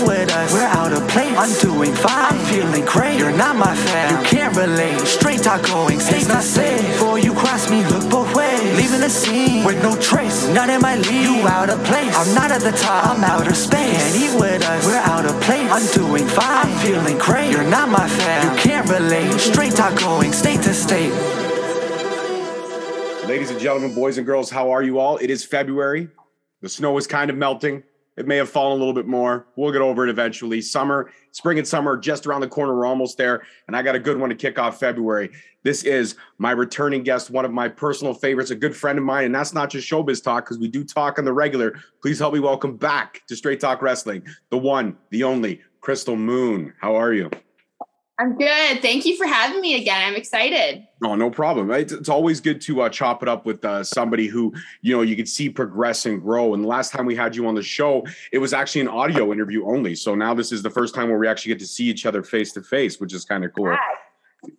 eat with us. We're out of place. I'm doing fine. I'm feeling great. You're not my fan. You can't relate. Straight talk going. Stay not safe. Before you cross me, look both ways. Leaving the scene with no trace. Not in my league. You out of place. I'm not at the top. I'm outer space. Can't eat with us. We're out of place. I'm doing fine. I'm feeling great. You're not my fan. You can't relate. Straight talk going. State to state. Ladies and gentlemen, boys and girls, how are you all? It is February. The snow is kind of melting. It may have fallen a little bit more. We'll get over it eventually. Summer, spring, and summer just around the corner. We're almost there. And I got a good one to kick off February. This is my returning guest, one of my personal favorites, a good friend of mine. And that's not just showbiz talk, because we do talk on the regular. Please help me welcome back to Straight Talk Wrestling, the one, the only, Crystal Moon. How are you? I'm good. Thank you for having me again. I'm excited. Oh, no problem. It's, it's always good to uh, chop it up with uh, somebody who you know you can see progress and grow. And the last time we had you on the show, it was actually an audio interview only. So now this is the first time where we actually get to see each other face to face, which is kind of cool. Yeah.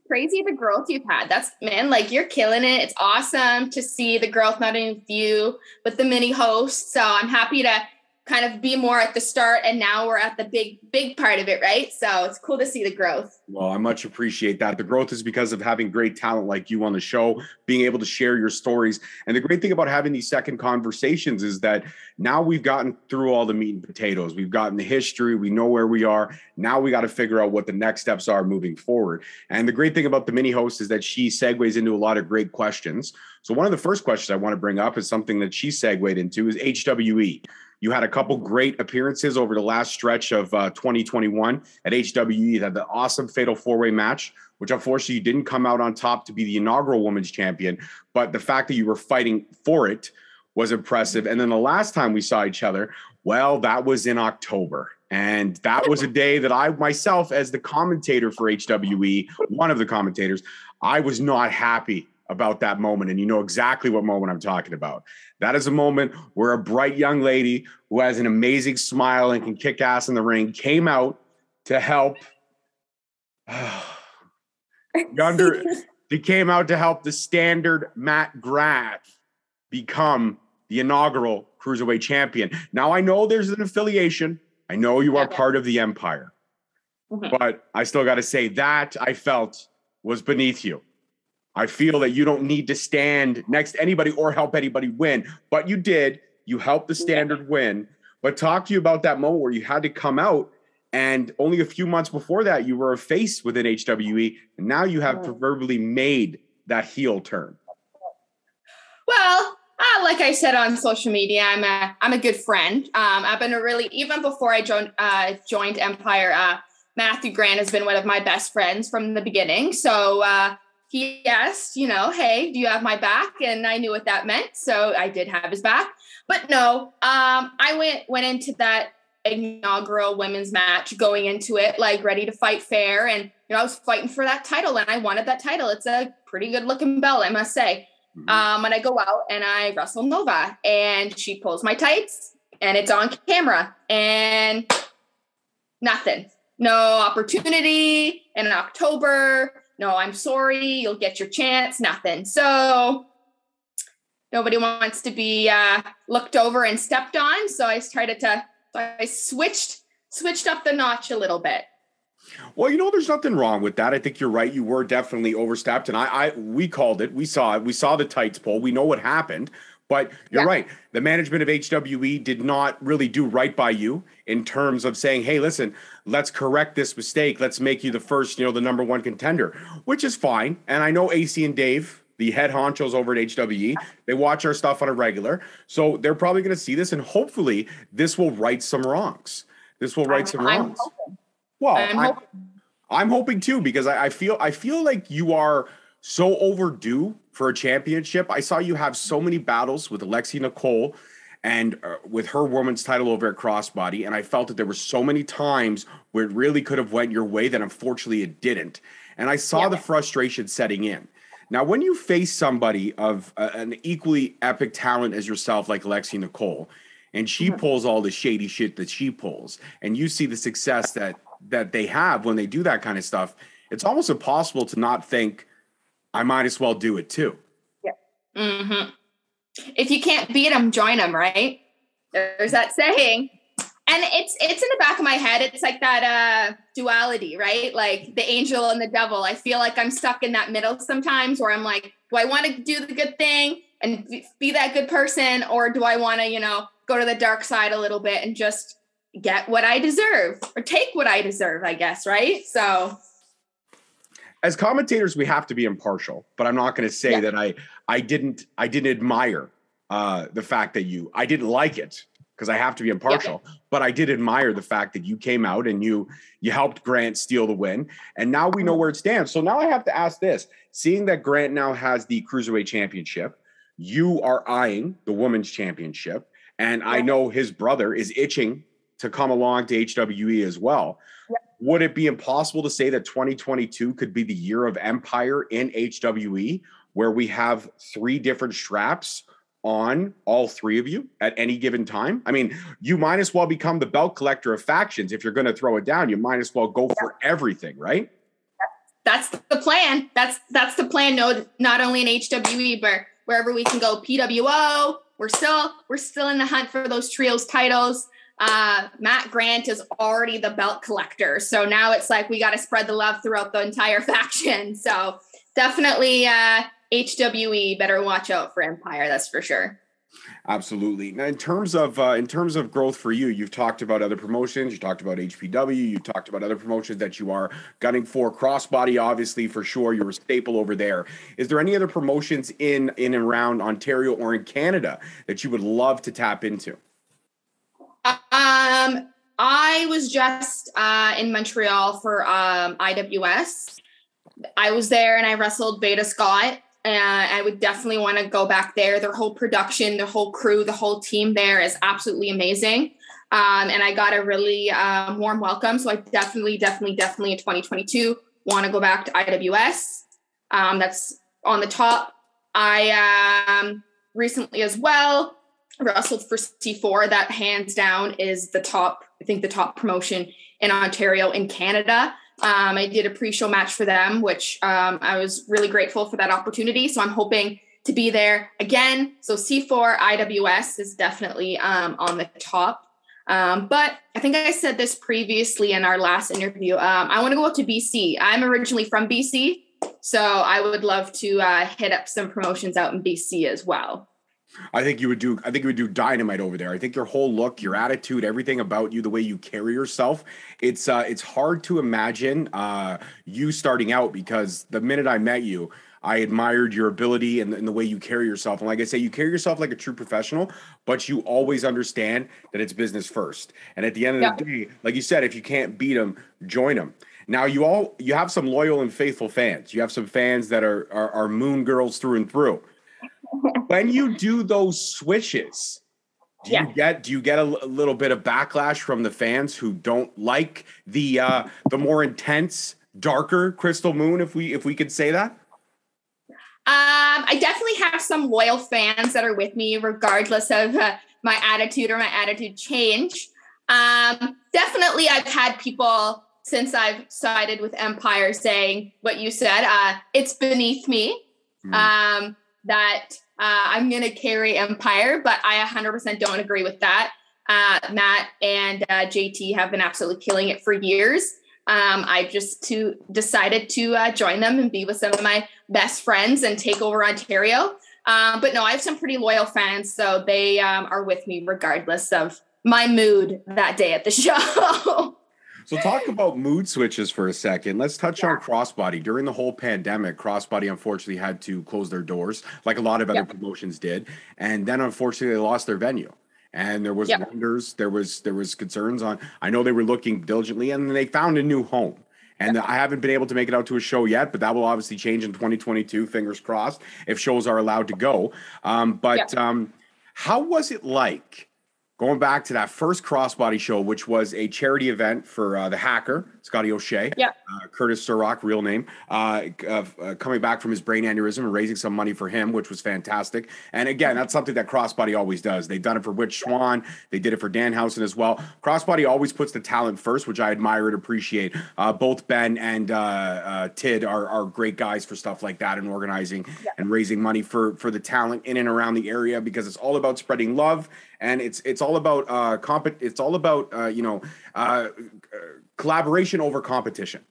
Crazy the growth you've had. That's man, like you're killing it. It's awesome to see the growth not only with you, but the mini host. So I'm happy to kind of be more at the start and now we're at the big big part of it right? So it's cool to see the growth. Well i much appreciate that. The growth is because of having great talent like you on the show being able to share your stories. And the great thing about having these second conversations is that now we've gotten through all the meat and potatoes. We've gotten the history. We know where we are. Now we got to figure out what the next steps are moving forward. And the great thing about the mini host is that she segues into a lot of great questions. So one of the first questions i want to bring up is something that she segued into is hwe you had a couple great appearances over the last stretch of uh, 2021 at HWE. You had the awesome fatal four way match, which unfortunately you didn't come out on top to be the inaugural women's champion. But the fact that you were fighting for it was impressive. And then the last time we saw each other, well, that was in October. And that was a day that I myself, as the commentator for HWE, one of the commentators, I was not happy about that moment. And you know exactly what moment I'm talking about. That is a moment where a bright young lady who has an amazing smile and can kick ass in the ring came out to help. Yonder, he came out to help the standard Matt Grant become the inaugural cruiserweight champion. Now I know there's an affiliation. I know you are part of the empire, mm-hmm. but I still got to say that I felt was beneath you. I feel that you don't need to stand next to anybody or help anybody win, but you did. You helped the standard win. But talk to you about that moment where you had to come out, and only a few months before that, you were a face within HWE, and now you have proverbially made that heel turn. Well, uh, like I said on social media, I'm a I'm a good friend. Um, I've been a really even before I joined uh, joined Empire. Uh, Matthew Grant has been one of my best friends from the beginning. So uh, he asked, you know, hey, do you have my back? And I knew what that meant. So I did have his back. But no, um, I went went into that inaugural women's match going into it like ready to fight fair. And you know, I was fighting for that title and I wanted that title. It's a pretty good looking belt, I must say. Mm-hmm. Um, and I go out and I wrestle Nova and she pulls my tights and it's on camera and nothing. No opportunity in October no, I'm sorry, you'll get your chance, nothing. So nobody wants to be uh, looked over and stepped on. So I started to, I switched, switched up the notch a little bit. Well, you know, there's nothing wrong with that. I think you're right. You were definitely overstepped, and I, I we called it. We saw it. We saw the tights pull. We know what happened. But you're yeah. right. The management of HWE did not really do right by you in terms of saying, "Hey, listen, let's correct this mistake. Let's make you the first, you know, the number one contender," which is fine. And I know AC and Dave, the head honchos over at HWE, they watch our stuff on a regular, so they're probably going to see this, and hopefully, this will right some wrongs. This will right I'm, some I'm wrongs. Hoping. Well, I'm, I'm, hoping. I'm hoping too because I, I feel I feel like you are so overdue for a championship. I saw you have so many battles with Alexia Nicole and uh, with her woman's title over at Crossbody, and I felt that there were so many times where it really could have went your way that unfortunately it didn't. And I saw yeah. the frustration setting in. Now, when you face somebody of uh, an equally epic talent as yourself, like Alexia Nicole, and she mm-hmm. pulls all the shady shit that she pulls, and you see the success that that they have when they do that kind of stuff, it's almost impossible to not think I might as well do it too. Yeah. Mm-hmm. If you can't beat them, join them, right? There's that saying. and it's it's in the back of my head it's like that uh duality right like the angel and the devil i feel like i'm stuck in that middle sometimes where i'm like do i want to do the good thing and be that good person or do i want to you know go to the dark side a little bit and just get what i deserve or take what i deserve i guess right so as commentators we have to be impartial but i'm not going to say yeah. that i i didn't i didn't admire uh the fact that you i didn't like it because I have to be impartial. Yeah. But I did admire the fact that you came out and you you helped Grant steal the win, and now we know where it stands. So now I have to ask this: seeing that Grant now has the cruiserweight championship, you are eyeing the women's championship, and. I know his brother is itching to come along to HWE as well. Would it be impossible to say that 2022 could be the year of Empire in HWE, where we have three different straps? on all three of you at any given time. I mean, you might as well become the belt collector of factions. If you're going to throw it down, you might as well go for everything, right? That's the plan. That's that's the plan. No, not only in HWE, but wherever we can go. PWO. We're still we're still in the hunt for those trios titles. Uh, Matt Grant is already the belt collector, so now it's like we got to spread the love throughout the entire faction. So definitely uh, HWE better watch out for Empire. That's for sure. Absolutely. Now, in terms of uh, in terms of growth for you, you've talked about other promotions. You talked about HPW. You talked about other promotions that you are gunning for. Crossbody, obviously, for sure, you're a staple over there. Is there any other promotions in in and around Ontario or in Canada that you would love to tap into? Um, I was just uh, in Montreal for um, IWS. I was there and I wrestled Veda Scott and I would definitely want to go back there. Their whole production, their whole crew, the whole team there is absolutely amazing. Um, and I got a really um, warm welcome. So I definitely, definitely, definitely in 2022 want to go back to IWS. Um, that's on the top. I um, recently as well wrestled for C4. That hands down is the top, I think the top promotion in Ontario in Canada. Um, I did a pre-show match for them, which um, I was really grateful for that opportunity. So I'm hoping to be there again. So C4 IWS is definitely um, on the top. Um, but I think I said this previously in our last interview. Um, I want to go up to BC. I'm originally from BC, so I would love to uh, hit up some promotions out in BC as well. I think you would do. I think you would do dynamite over there. I think your whole look, your attitude, everything about you, the way you carry yourself. It's uh, it's hard to imagine uh, you starting out because the minute I met you, I admired your ability and, and, the way you carry yourself. And like I say, you carry yourself like a true professional, but you always understand that it's business first. And at the end of yeah. the day, like you said, if you can't beat them, join them. Now you all you have some loyal and faithful fans. You have some fans that are are, are moon girls through and through when you do those switches, do yeah. you get do you get a, a, little bit of backlash from the fans who don't like the uh the more intense, darker Crystal Moon, if we if we could say that? Um, I definitely have some loyal fans that are with me, regardless of uh, my attitude or my attitude change. Um, definitely, I've had people since I've sided with Empire saying what you said. Uh, it's beneath me. Mm. Um, that uh, I'm going to carry Empire, but I 100% don't agree with that. Uh, Matt and uh, JT have been absolutely killing it for years. Um, I just to decided to uh, join them and be with some of my best friends and take over Ontario. Um, but no, I have some pretty loyal fans, so they um, are with me regardless of my mood that day at the show. So talk about mood switches for a second. Let's touch yeah. on Crossbody. During the whole pandemic, Crossbody unfortunately had to close their doors, like a lot of other yeah. promotions did, and then unfortunately they lost their venue. And there was yeah. wonders, there was there was concerns on. I know they were looking diligently, and they found a new home. And I haven't been able to make it out to a show yet, but that will obviously change in 2022. Fingers crossed if shows are allowed to go. Um, but um, how was it like? Going back to that first crossbody show, which was a charity event for uh, the hacker, Scotty O'Shea. Yeah. Uh, Curtis Surrock, real name, uh, uh, coming back from his brain aneurysm and raising some money for him, which was fantastic. And again, that's something that Crossbody always does. They've done it for Rich Swann. They did it for Danhausen as well. Crossbody always puts the talent first, which I admire and appreciate. Uh, both Ben and uh, Tid are, are great guys for stuff like that and organizing yeah. and raising money for, for the talent in and around the area because it's all about spreading love and it's it's all about uh comp it's all about uh you know uh, collaboration over competition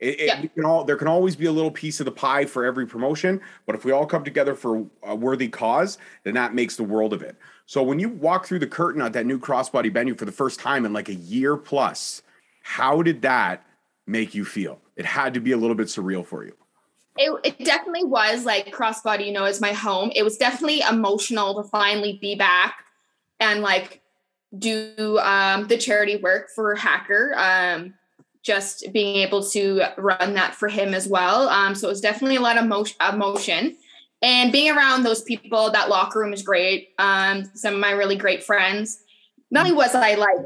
it, it yeah. can all there can always be a little piece of the pie for every promotion, but if we all come together for a worthy cause, then that makes the world of it. So when you walk through the curtain at that new crossbody venue for the first time in like a year plus, how did that make you feel? It had to be a little bit surreal for you. It, it definitely was like crossbody, you know, is my home. It was definitely emotional to finally be back and like do um, the charity work for Hacker. Um, just being able to run that for him as well. Um, so it was definitely a lot of motion, emotion. And being around those people, that locker room is great. Um, some of my really great friends. Not only was I like,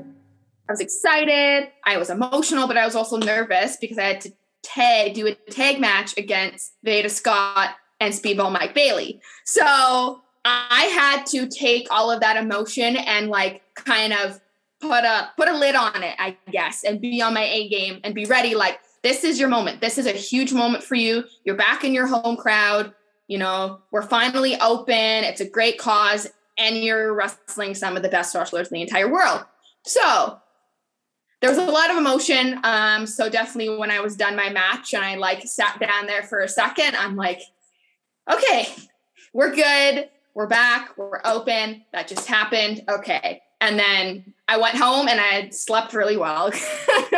I was excited, I was emotional, but I was also nervous because I had to tag, do a tag match against Veda Scott and Speedball Mike Bailey. So I had to take all of that emotion and like kind of put a put a lid on it, I guess, and be on my A game and be ready. Like this is your moment. This is a huge moment for you. You're back in your home crowd. You know, we're finally open. It's a great cause, and you're wrestling some of the best wrestlers in the entire world. So there was a lot of emotion. Um, so definitely when I was done my match and I like sat down there for a second, I'm like, okay, we're good. We're back. We're open. That just happened. Okay. And then I went home and I slept really well.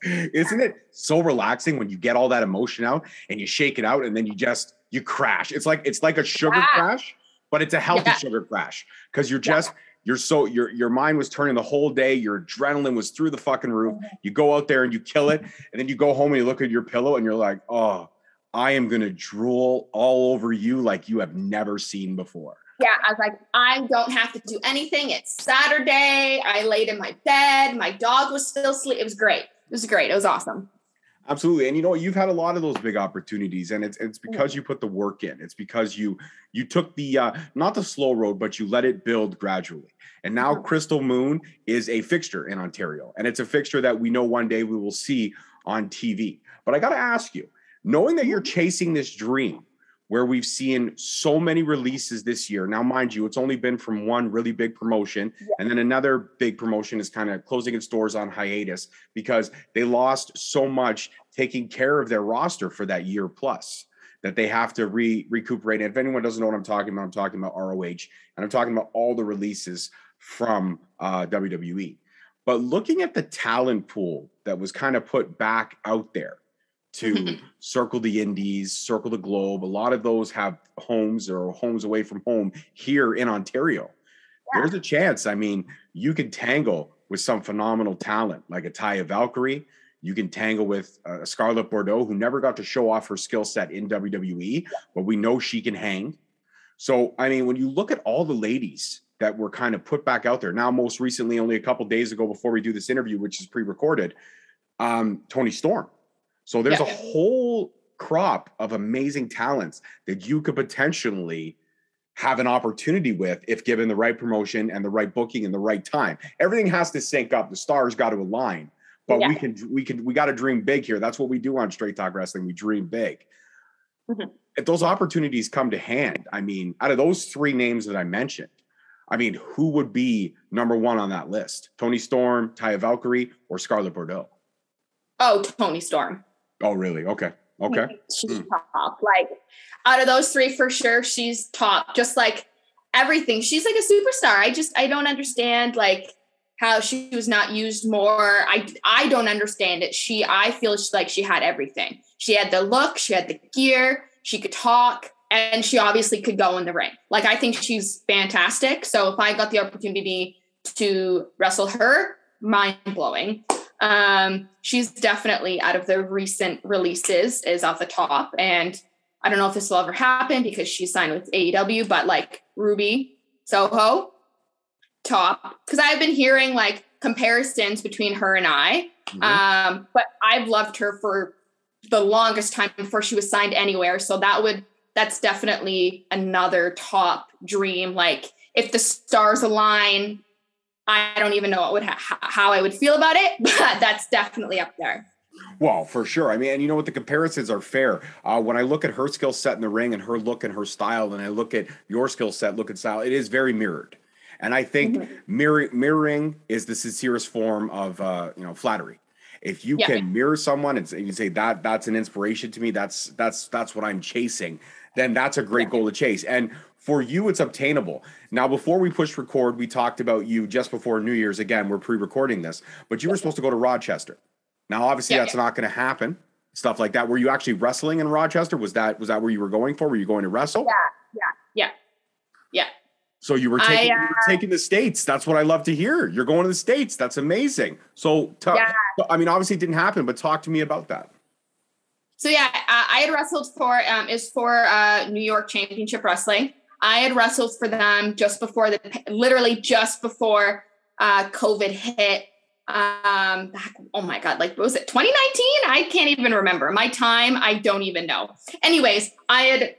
Isn't it so relaxing when you get all that emotion out and you shake it out and then you just you crash? It's like it's like a sugar yeah. crash, but it's a healthy yeah. sugar crash because you're just yeah. you're so your your mind was turning the whole day, your adrenaline was through the fucking roof. Mm-hmm. You go out there and you kill it, and then you go home and you look at your pillow and you're like, oh, I am gonna drool all over you like you have never seen before yeah, I was like, I don't have to do anything. It's Saturday. I laid in my bed. My dog was still asleep. It was great. It was great. It was awesome. Absolutely. And you know, you've had a lot of those big opportunities and it's it's because you put the work in. It's because you you took the uh not the slow road, but you let it build gradually. And now Crystal Moon is a fixture in Ontario. And it's a fixture that we know one day we will see on TV. But I got to ask you, knowing that you're chasing this dream, where we've seen so many releases this year. Now, mind you, it's only been from one really big promotion, yeah. and then another big promotion is kind of closing its doors on hiatus because they lost so much taking care of their roster for that year plus that they have to re- recuperate. And if anyone doesn't know what I'm talking about, I'm talking about ROH, and I'm talking about all the releases from uh, WWE. But looking at the talent pool that was kind of put back out there to circle the indies, circle the globe. A lot of those have homes or homes away from home here in Ontario. Yeah. There's a chance. I mean, you can tangle with some phenomenal talent like a Taya Valkyrie. You can tangle with uh, Scarlett Bordeaux, who never got to show off her skill set in WWE, but we know she can hang. So, I mean, when you look at all the ladies that were kind of put back out there, now most recently, only a couple days ago before we do this interview, which is pre-recorded, um, Toni Storm so there's yeah. a whole crop of amazing talents that you could potentially have an opportunity with if given the right promotion and the right booking and the right time. Everything has to sync up. The stars got to align. But yeah. we can we can we got to dream big here. That's what we do on Straight Talk Wrestling. We dream big. Mm-hmm. If those opportunities come to hand, I mean, out of those three names that I mentioned, I mean, who would be number one on that list? Toni Storm, Taya Valkyrie, or Scarlett Bordeaux? Oh, Toni Storm. Oh, really? Okay. Okay. She's mm. top. Like out of those three, for sure, she's top. Just like everything. She's like a superstar. I just I don't understand like how she was not used more. I I don't understand it. She I feel like she had everything. She had the look, she had the gear, she could talk, and she obviously could go in the ring. Like I think she's fantastic. So if I got the opportunity to wrestle her, mind blowing. Um, she's definitely out of the recent releases is off the top. And I don't know if this will ever happen because she's signed with AEW, but like Ruby Soho, top. Because I've been hearing like comparisons between her and I. Mm-hmm. Um, but I've loved her for the longest time before she was signed anywhere. So that would that's definitely another top dream. Like if the stars align, I don't even know what would ha- how I would feel about it, but that's definitely up there. Well, for sure. I mean, and you know what? The comparisons are fair. Uh, when I look at her skill set in the ring and her look and her style, and I look at your skill set, look and style, it is very mirrored. And I think mm-hmm. mirror, mirroring is the sincerest form of uh, you know flattery. If you yeah. can mirror someone and, you say that that's an inspiration to me, that's that's that's what I'm chasing. Then that's a great yeah. goal to chase. And for you, it's obtainable. Now, before we push record, we talked about you just before New Year's. Again, we're pre-recording this, but you were supposed to go to Rochester. Now, obviously, yeah, that's not going to happen. Stuff like that. Were you actually wrestling in Rochester? Was that was that where you were going for? Were you going to wrestle? Yeah, yeah, yeah, yeah. So you were taking, I, uh, you were uh, taking the states. That's what I love to hear. You're going to the states. That's amazing. So, t- yeah. I mean, obviously, it didn't happen, but talk to me about that. So yeah, I had wrestled for um, is for uh, New York Championship Wrestling. I had wrestled for them just before the literally just before uh, COVID hit. Um, back, oh my god, like was it 2019? I can't even remember my time. I don't even know. Anyways, I had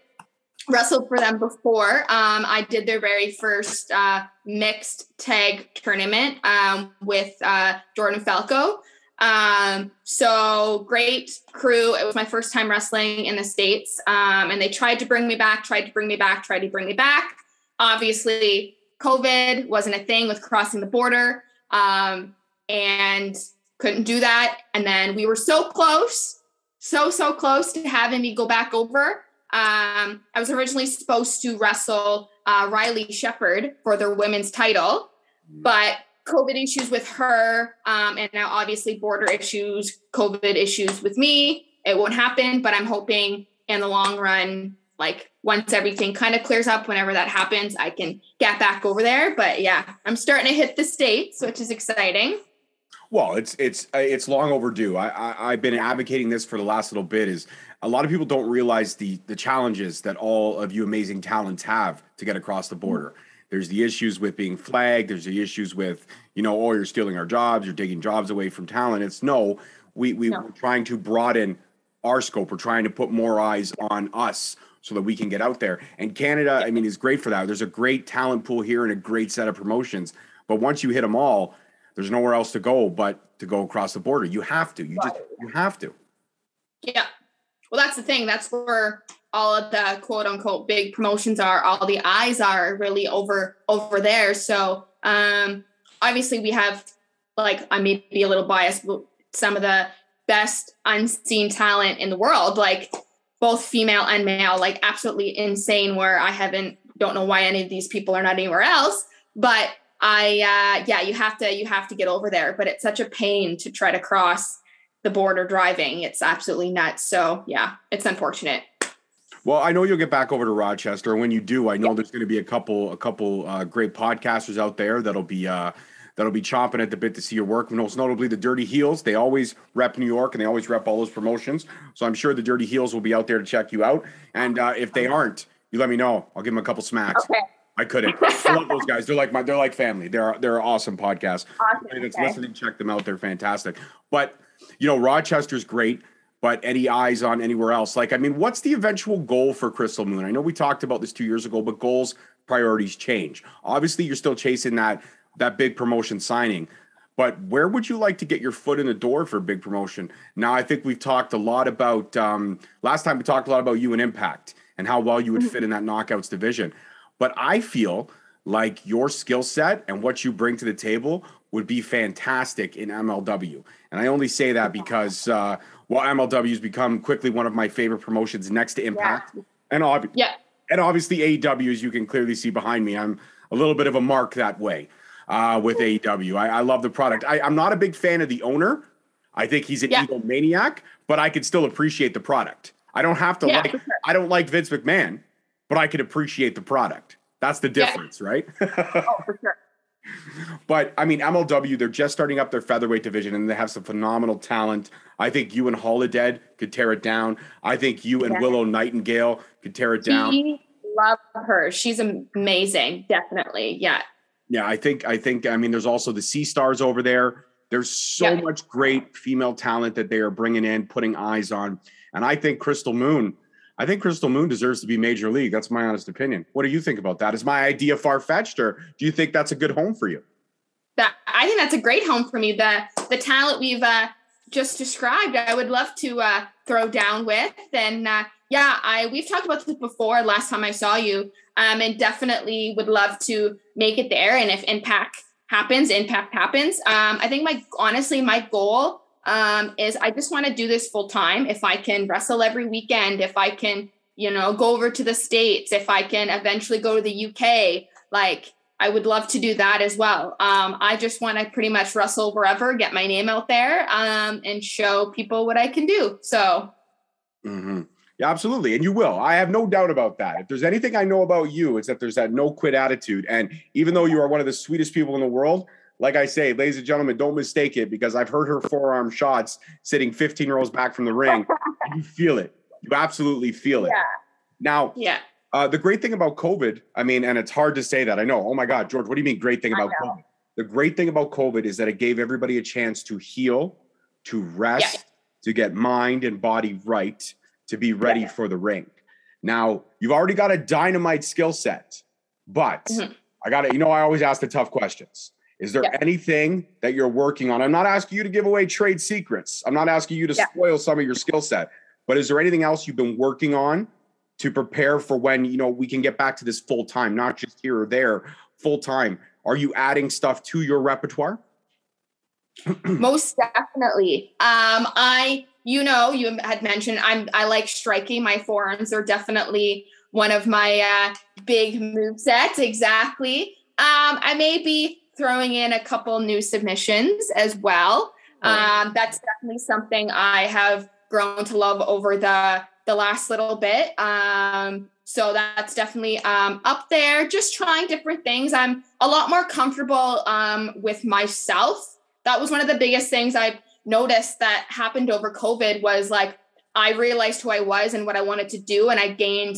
wrestled for them before. Um, I did their very first uh, mixed tag tournament um, with uh, Jordan Falco. Um, so great crew. It was my first time wrestling in the States. Um, and they tried to bring me back, tried to bring me back, tried to bring me back. Obviously, COVID wasn't a thing with crossing the border. Um, and couldn't do that. And then we were so close, so, so close to having me go back over. Um, I was originally supposed to wrestle uh, Riley Shepard for their women's title, but COVID issues with her, um, and now obviously border issues, COVID issues with me. It won't happen, but I'm hoping in the long run, like once everything kind of clears up, whenever that happens, I can get back over there. But yeah, I'm starting to hit the states, which is exciting. Well, it's it's uh, it's long overdue. I, I I've been advocating this for the last little bit. Is a lot of people don't realize the the challenges that all of you amazing talents have to get across the border. Mm-hmm there's the issues with being flagged. There's the issues with, you know, oh, you're stealing our jobs, you're taking jobs away from talent. It's no, we, we, no. we're trying to broaden our scope. We're trying to put more eyes on us so that we can get out there. And Canada, I mean, is great for that. There's a great talent pool here and a great set of promotions. But once you hit them all, there's nowhere else to go but to go across the border. You have to. You just you have to. Yeah. Well, that's the thing. That's where all of the quote unquote big promotions are all the eyes are really over over there. So um obviously we have like i may be a little biased but some of the best unseen talent in the world like both female and male like absolutely insane where i haven't don't know why any of these people are not anywhere else. But i uh yeah you have to you have to get over there. But it's such a pain to try to cross the border driving. It's absolutely nuts. So yeah it's unfortunate well, I know you'll get back over to Rochester. And when you do, I know there's going to be a couple a couple uh, great podcasters out there that'll be uh, that'll be chomping at the bit to see your work. Most notably, the Dirty Heels. They always rep New York and they always rep all those promotions. So I'm sure the Dirty Heels will be out there to check you out. And uh, if they aren't, you let me know. I'll give them a couple smacks. Okay. I couldn't. I love those guys. They're like my. They're like family. They're they're awesome podcast. Awesome. It's okay. listening. Check them out. They're fantastic. But you know, Rochester's great but any eyes on anywhere else? Like, I mean, what's the eventual goal for Crystal Moon? I know we talked about this two years ago, but goals, priorities change. Obviously, you're still chasing that that big promotion signing. But where would you like to get your foot in the door for a big promotion? Now, I think we've talked a lot about um, last time we talked a lot about you and Impact and how well you would fit in that knockouts division. But I feel like your skill set and what you bring to the table would be fantastic in MLW. And I only say that because uh, well, MLW has become quickly one of my favorite promotions next to Impact, yeah. and ob- yeah, and obviously AEW, as you can clearly see behind me, I'm a little bit of a mark that way uh, with AEW. I, I, love the product. I, am not a big fan of the owner. I think he's an yeah. egomaniac, but I can still appreciate the product. I don't have to yeah, like. Sure. I don't like Vince McMahon, but I can appreciate the product. That's the difference, right? oh, for sure. But I mean, MLW, they're just starting up their featherweight division and they have some phenomenal talent. I think you and Holidead could tear it down. I think you and yeah. Willow Nightingale could tear it down. We love her. She's amazing. Definitely. Yeah. Yeah. I think, I think, I mean, there's also the Sea Stars over there. There's so yeah. much great female talent that they are bringing in, putting eyes on. And I think Crystal Moon, I think Crystal Moon deserves to be major league. That's my honest opinion. What do you think about that? Is my idea far fetched, or do you think that's a good home for you? That I think that's a great home for me. The the talent we've uh, just described, I would love to uh, throw down with. And uh, yeah, I we've talked about this before. Last time I saw you, um, and definitely would love to make it there. And if impact happens, impact happens. Um, I think my honestly, my goal um, is I just want to do this full time. If I can wrestle every weekend, if I can, you know, go over to the states, if I can eventually go to the UK, like I would love to do that as well. Um, I just want to pretty much wrestle wherever, get my name out there, um, and show people what I can do. So, mm-hmm. yeah, absolutely, and you will. I have no doubt about that. If there's anything I know about you, it's that there's that no quit attitude. And even though you are one of the sweetest people in the world, like I say, ladies and gentlemen, don't mistake it because I've heard her forearm shots sitting 15 rows back from the ring. you feel it. You absolutely feel it. Yeah. Now, yeah. Uh, the great thing about COVID, I mean, and it's hard to say that. I know. Oh my God, George, what do you mean great thing about COVID? The great thing about COVID is that it gave everybody a chance to heal, to rest, yeah. to get mind and body right, to be ready yeah. for the ring. Now, you've already got a dynamite skill set, but mm-hmm. I got to, you know, I always ask the tough questions. Is there yeah. anything that you're working on? I'm not asking you to give away trade secrets. I'm not asking you to spoil some of your skill set, but is there anything else you've been working on to prepare for when you know we can get back to this full time, not just here or there, full time? Are you adding stuff to your repertoire? Most definitely. Um, I, you know, you had mentioned I'm I like striking. My forearms are definitely one of my uh, big move sets. Exactly. Um, I may be throwing in a couple new submissions as well. Um, that's definitely something I have grown to love over the the last little bit. Um, so that's definitely um, up there. Just trying different things. I'm a lot more comfortable um, with myself. That was one of the biggest things I noticed that happened over COVID was like I realized who I was and what I wanted to do, and I gained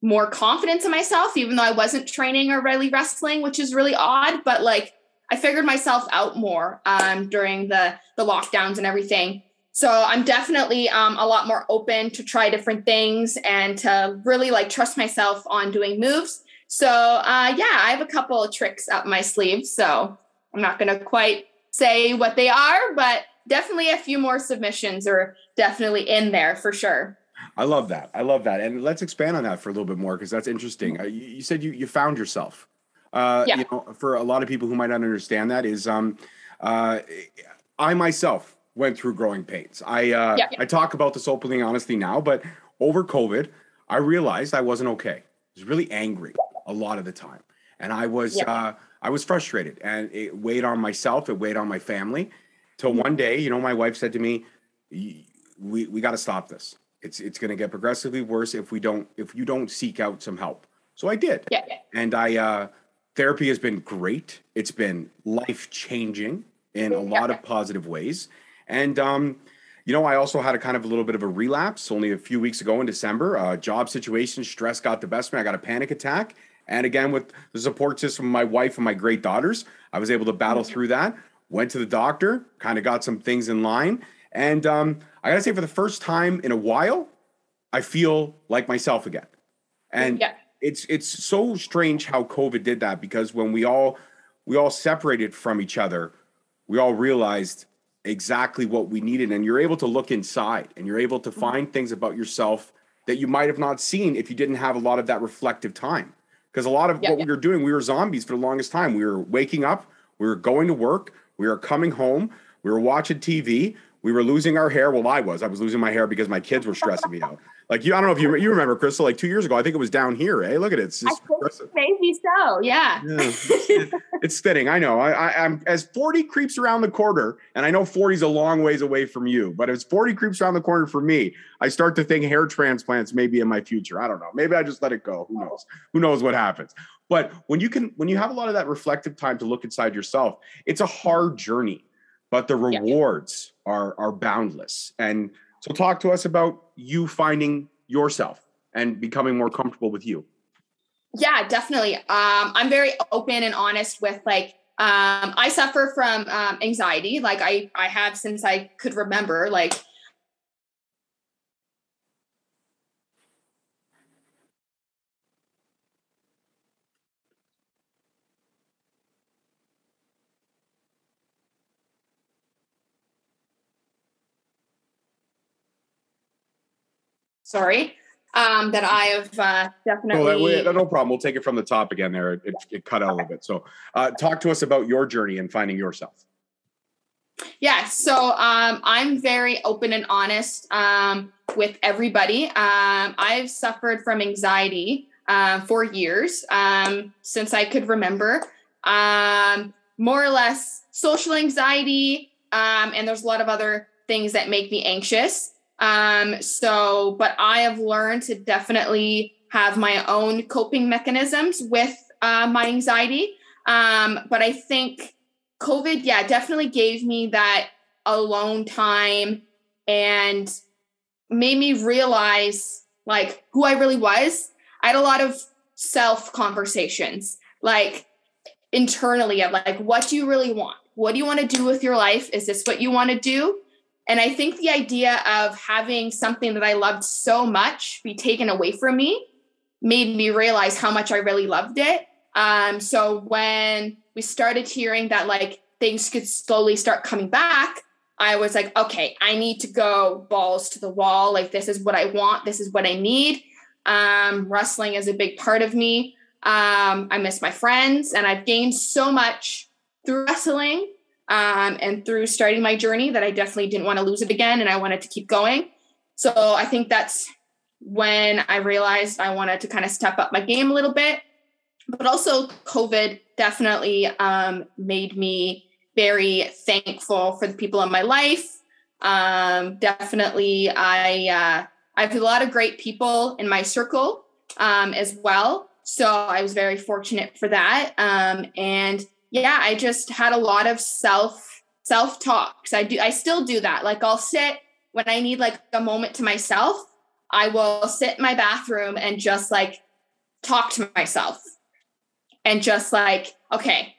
more confidence in myself, even though I wasn't training or really wrestling, which is really odd. But like I figured myself out more um, during the the lockdowns and everything. So I'm definitely um, a lot more open to try different things and to really like trust myself on doing moves. So uh, yeah, I have a couple of tricks up my sleeve. So I'm not going to quite say what they are, but definitely a few more submissions are definitely in there for sure. I love that. I love that. And let's expand on that for a little bit more because that's interesting. Uh, you, you, said you, you found yourself. Uh, yeah. You know, for a lot of people who might not understand that is um, uh, I myself went through growing pains. I uh, yeah, yeah. I talk about this openly, honestly now, but over COVID, I realized I wasn't okay. I was really angry a lot of the time, and I was yeah. uh, I was frustrated, and it weighed on myself. It weighed on my family. Till one day, you know, my wife said to me, "We we got to stop this. It's it's going to get progressively worse if we don't if you don't seek out some help." So I did. Yeah. And I uh, therapy has been great. It's been life changing in a lot of positive ways and um, you know, I also had a kind of a little bit of a relapse only a few weeks ago in December. Uh, job situation, stress got the best of me. I got a panic attack. And again, with the support system of my wife and my great daughters, I was able to battle mm-hmm. through that. Went to the doctor, kind of got some things in line. And um, I gotta say, for the first time in a while, I feel like myself again. And yeah. it's it's so strange how COVID did that because when we all we all separated from each other, we all realized exactly what we needed and you're able to look inside and you're able to mm-hmm. find things about yourself that you might have not seen if you didn't have a lot of that reflective time because a lot of yeah, what yeah. we were doing we were zombies for the longest time we were waking up we were going to work we were coming home we were watching tv we were losing our hair well i was i was losing my hair because my kids were stressing me out like you, I don't know if you you remember Crystal. Like two years ago, I think it was down here. Hey, look at it. It's just maybe so. Yeah. yeah it's, it's fitting. I know. I, I, am as 40 creeps around the corner, and I know 40 is a long ways away from you. But as 40 creeps around the corner for me, I start to think hair transplants may be in my future. I don't know. Maybe I just let it go. Who knows? Who knows what happens? But when you can, when you have a lot of that reflective time to look inside yourself, it's a hard journey, but the rewards yeah. are are boundless and so talk to us about you finding yourself and becoming more comfortable with you. Yeah, definitely. Um, I'm very open and honest with like um, I suffer from um, anxiety, like I I have since I could remember. Like sorry, um, that I have uh, definitely. No, that, no problem. We'll take it from the top again. There, it, it cut out a little bit. So, uh, talk to us about your journey and finding yourself. Yeah, so um, I'm very open and honest um, with everybody. Um, I've suffered from anxiety uh, for years um, since I could remember. Um, more or less social anxiety, um, and there's a lot of other things that make me anxious. Um, so, but I have learned to definitely have my own coping mechanisms with uh, my anxiety. Um, but I think COVID, yeah, definitely gave me that alone time and made me realize like who I really was. I had a lot of self conversations, like internally of like, what do you really want? What do you want to do with your life? Is this what you want to do? And I think the idea of having something that I loved so much be taken away from me made me realize how much I really loved it. Um, so when we started hearing that like things could slowly start coming back, I was like, okay, I need to go balls to the wall. Like, this is what I want. This is what I need. Um, wrestling is a big part of me. Um, I miss my friends, and I've gained so much through wrestling um, and through starting my journey that I definitely didn't want to lose it again, and I wanted to keep going. So I think that's when I realized I wanted to kind of step up my game a little bit. But also, COVID definitely um, made me very thankful for the people in my life. Um, definitely, I uh, I have a lot of great people in my circle um, as well. So I was very fortunate for that. Um, and yeah, I just had a lot of self self talks. I do I still do that. Like I'll sit when I need like a moment to myself. I will sit in my bathroom and just like talk to myself and just like, okay,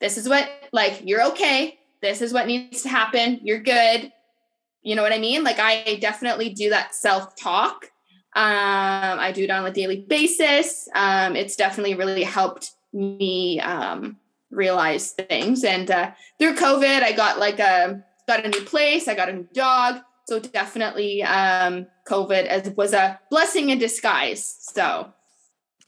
this is what like you're okay. This is what needs to happen. You're good. You know what I mean? Like I definitely do that self talk. Um, I do it on a daily basis. Um, it's definitely really helped me um, realize things. And uh, through COVID, I got like a got a new place. I got a new dog. So definitely, um, COVID as was a blessing in disguise. So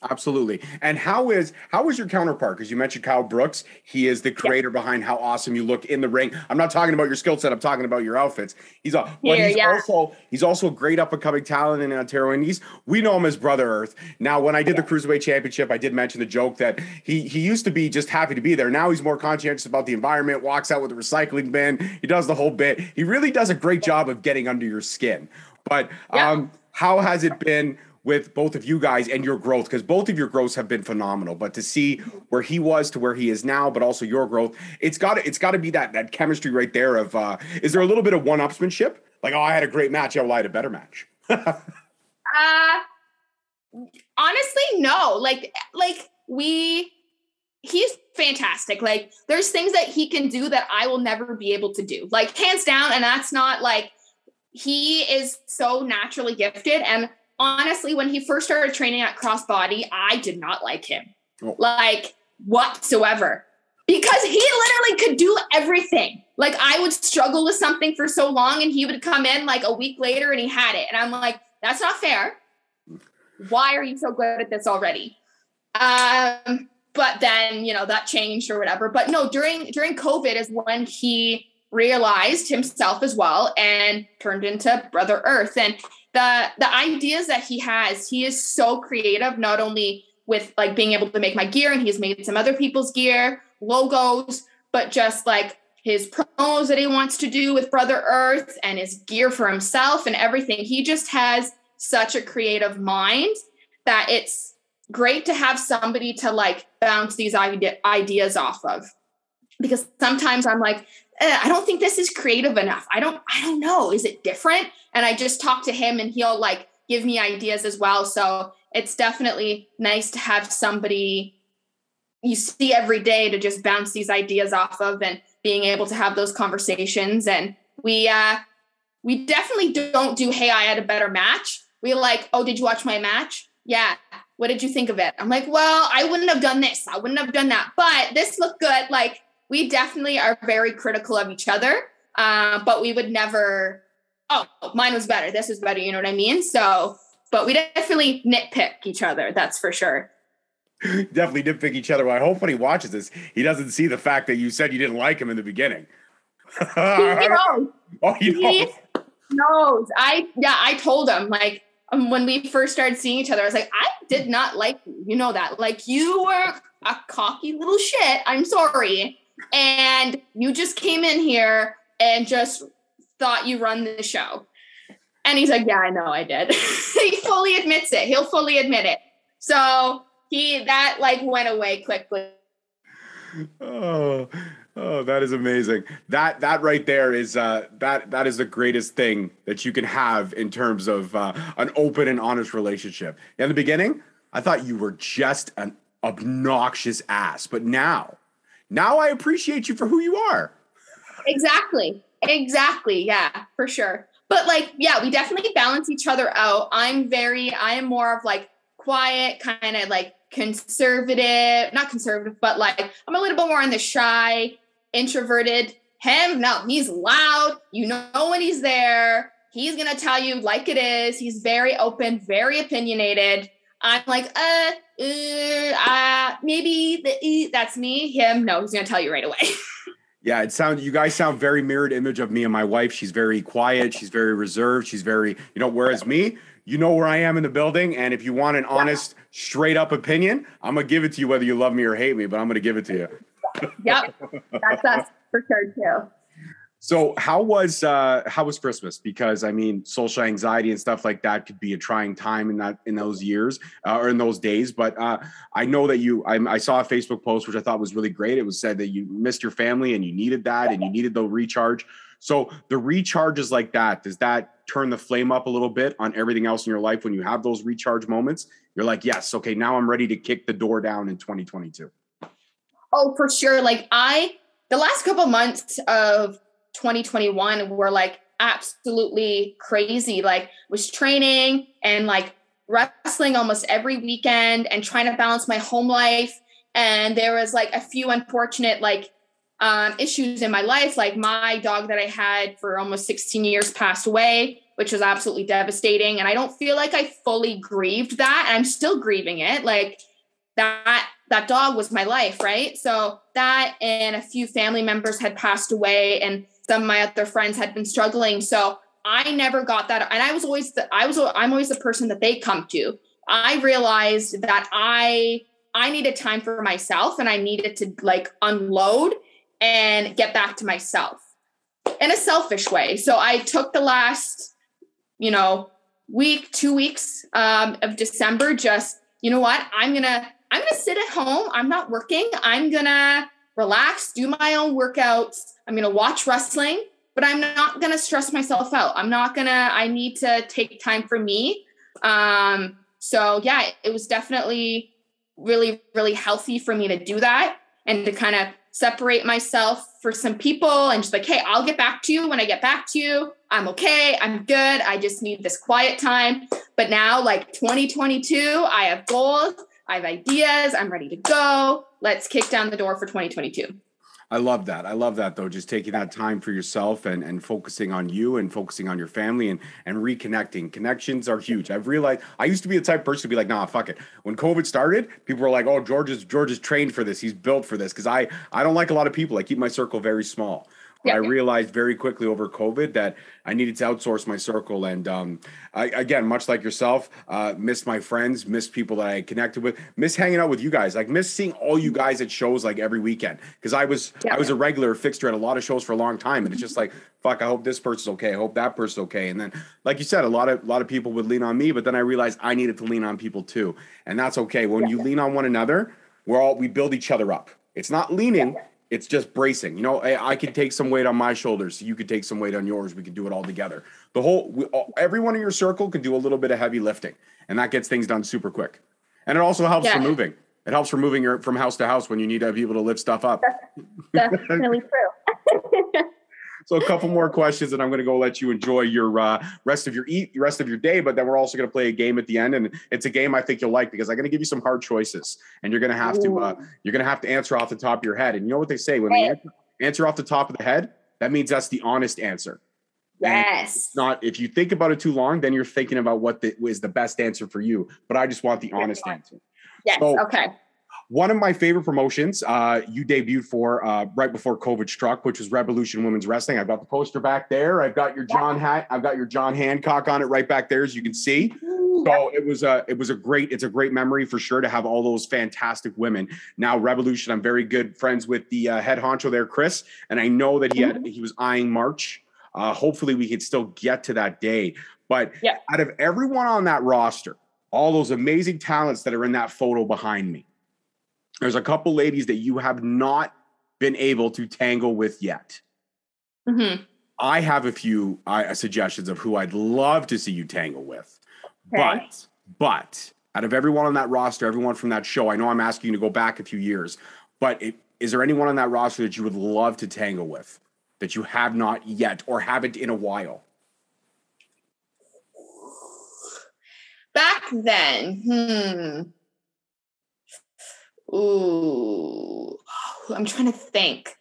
Absolutely. And how is how is your counterpart? Because you mentioned Kyle Brooks. He is the creator yeah. behind how awesome you look in the ring. I'm not talking about your skill set. I'm talking about your outfits. He's a but he's yeah. also he's also a great up and coming talent in Ontario. And he's we know him as Brother Earth. Now, when I did yeah. the Cruiserweight Championship, I did mention the joke that he he used to be just happy to be there. Now he's more conscientious about the environment, walks out with a recycling bin, he does the whole bit. He really does a great job of getting under your skin. But um, how has it been with both of you guys and your growth because both of your growths have been phenomenal but to see where he was to where he is now but also your growth it's got it's got to be that that chemistry right there of uh is there a little bit of one-upsmanship? Like oh i had a great match oh i had a better match. Uh honestly no. Like like we he's fantastic. Like there's things that he can do that i will never be able to do. Like hands down and that's not like he is so naturally gifted and honestly, when he first started training at Crossbody, I did not like him, oh. like whatsoever, because he literally could do everything. Like I would struggle with something for so long, and he would come in like a week later and he had it, and I'm like, that's not fair. Why are you so good at this already? Um, but then you know that changed or whatever. But no, during during COVID is when he realized himself as well and turned into Brother Earth. And the the ideas that he has he is so creative not only with like being able to make my gear and he's made some other people's gear logos but just like his promos that he wants to do with brother earth and his gear for himself and everything. He just has such a creative mind that it's great to have somebody to like bounce these ide- ideas off of. Because sometimes i'm like eh, i don't think this is creative enough i don't i don't know is it different and I just talk to him and he'll like give me ideas as well. So it's definitely nice to have somebody you see every day to just bounce these ideas off of and being able to have those conversations. And we uh we definitely don't do, hey, I had a better match. We like, oh, did you watch my match? Yeah. What did you think of it? I'm like, well, I wouldn't have done this. I wouldn't have done that. But this looked good. Like we definitely are very critical of each other. Uh, but we would never oh, mine was better. This is better. You know what I mean? So, but we definitely nitpick each other. That's for sure. definitely nitpick each other. Well, I hope when he watches this, he doesn't see the fact that you said you didn't like him in the beginning. he knows. Oh, he knows. Knows. I yeah, I told him like um, when we first started seeing each other, I was like, I did not like you. You know that. Like you were a cocky little shit. I'm sorry. And you just came in here and just thought you run the show. And he's like, Yeah, I know I did. he fully admits it. He'll fully admit it. So he that like went away quickly. Oh, oh, that is amazing. That that right there is uh that that is the greatest thing that you can have in terms of uh, an open and honest relationship. In the beginning, I thought you were just an obnoxious ass, but now, now I appreciate you for who you are. Exactly. Exactly. Yeah, for sure. But like, yeah, we definitely balance each other out. I'm very, I am more of like quiet, kind of like conservative, not conservative, but like I'm a little bit more on the shy, introverted. Him, no, he's loud. You know when he's there. He's gonna tell you like it is. He's very open, very opinionated. I'm like, uh, uh, uh maybe the, uh, that's me. Him, no, he's gonna tell you right away. Yeah, it sounds you guys sound very mirrored image of me and my wife. She's very quiet, she's very reserved, she's very, you know, whereas me, you know where I am in the building. And if you want an honest, straight up opinion, I'm gonna give it to you whether you love me or hate me, but I'm gonna give it to you. yep. That's us for sure too. So how was uh how was Christmas? Because I mean, social anxiety and stuff like that could be a trying time in that in those years uh, or in those days. But uh, I know that you, I, I, saw a Facebook post which I thought was really great. It was said that you missed your family and you needed that and you needed the recharge. So the recharges like that, does that turn the flame up a little bit on everything else in your life when you have those recharge moments? You're like, yes, okay, now I'm ready to kick the door down in 2022. Oh, for sure. Like I, the last couple months of 2021 were like absolutely crazy. Like was training and like wrestling almost every weekend and trying to balance my home life. And there was like a few unfortunate like um, issues in my life. Like my dog that I had for almost 16 years passed away, which was absolutely devastating. And I don't feel like I fully grieved that. I'm still grieving it. Like that that dog was my life, right? So that and a few family members had passed away and some of my other friends had been struggling. So I never got that. And I was always the, I was I'm always the person that they come to. I realized that I I needed time for myself and I needed to like unload and get back to myself in a selfish way. So I took the last, you know, week, two weeks um, of December, just, you know what, I'm going to, I'm going to sit at home. I'm not working. I'm going to relax, do my own workouts. I'm going to watch wrestling, but I'm not going to stress myself out. I'm not going to, I need to take time for me. Um, so yeah, it was definitely really, really healthy for me to do that and to kind of separate myself for some people and just like, hey, I'll get back to you when I get back to you. I'm okay. I'm good. I just need this quiet time. But now, like 2022, I have goals. I have ideas. I'm ready to go. Let's kick down the door for 2022. I love that. I love that though. Just taking that time for yourself and, and focusing on you and focusing on your family and and reconnecting. Connections are huge. I've realized I used to be the type person to be like, nah, fuck it. When COVID started, people were like, oh, George is George is trained for this. He's built for this. Cause I I don't like a lot of people. I keep my circle very small. Yeah, I realized very quickly over COVID that I needed to outsource my circle. And um, I, again, much like yourself, uh, missed my friends, missed people that I connected with, miss hanging out with you guys, like miss seeing all you guys at shows like every weekend. Because I was yeah, I was a regular fixture at a lot of shows for a long time, and it's just like fuck. I hope this person's okay. I hope that person's okay. And then, like you said, a lot of a lot of people would lean on me, but then I realized I needed to lean on people too, and that's okay. When you lean on one another, we're all we build each other up. It's not leaning it's just bracing. You know, I, I can take some weight on my shoulders. You could take some weight on yours. We can do it all together. The whole, we, all, everyone in your circle can do a little bit of heavy lifting, and that gets things done super quick. And it also helps yeah. for moving. It helps for moving your from house to house when you need to be able to lift stuff up. That's definitely true. So a couple more questions, and I'm going to go let you enjoy your uh, rest of your eat, rest of your day. But then we're also going to play a game at the end, and it's a game I think you'll like because I'm going to give you some hard choices, and you're going to have Ooh. to uh, you're going to have to answer off the top of your head. And you know what they say when they answer, answer off the top of the head, that means that's the honest answer. Yes. not if you think about it too long, then you're thinking about what the, is the best answer for you. But I just want the honest answer. Yes. So- okay. One of my favorite promotions uh, you debuted for uh, right before COVID struck, which was Revolution Women's Wrestling. I've got the poster back there. I've got your John hat. I've got your John Hancock on it right back there, as you can see. So it was a it was a great it's a great memory for sure to have all those fantastic women. Now Revolution, I'm very good friends with the uh, head honcho there, Chris, and I know that he had he was eyeing March. Uh, hopefully, we could still get to that day. But Yeah. out of everyone on that roster, all those amazing talents that are in that photo behind me, there's a couple ladies that you have not been able to tangle with yet. Mhm. I have a few uh, suggestions of who I'd love to see you tangle with. Okay. But, but out of everyone on that roster, everyone from that show, I know I'm asking you to go back a few years, but it, is there anyone on that roster that you would love to tangle with that you have not yet or haven't in a while? Back then, hmm. Ooh, I'm trying to think.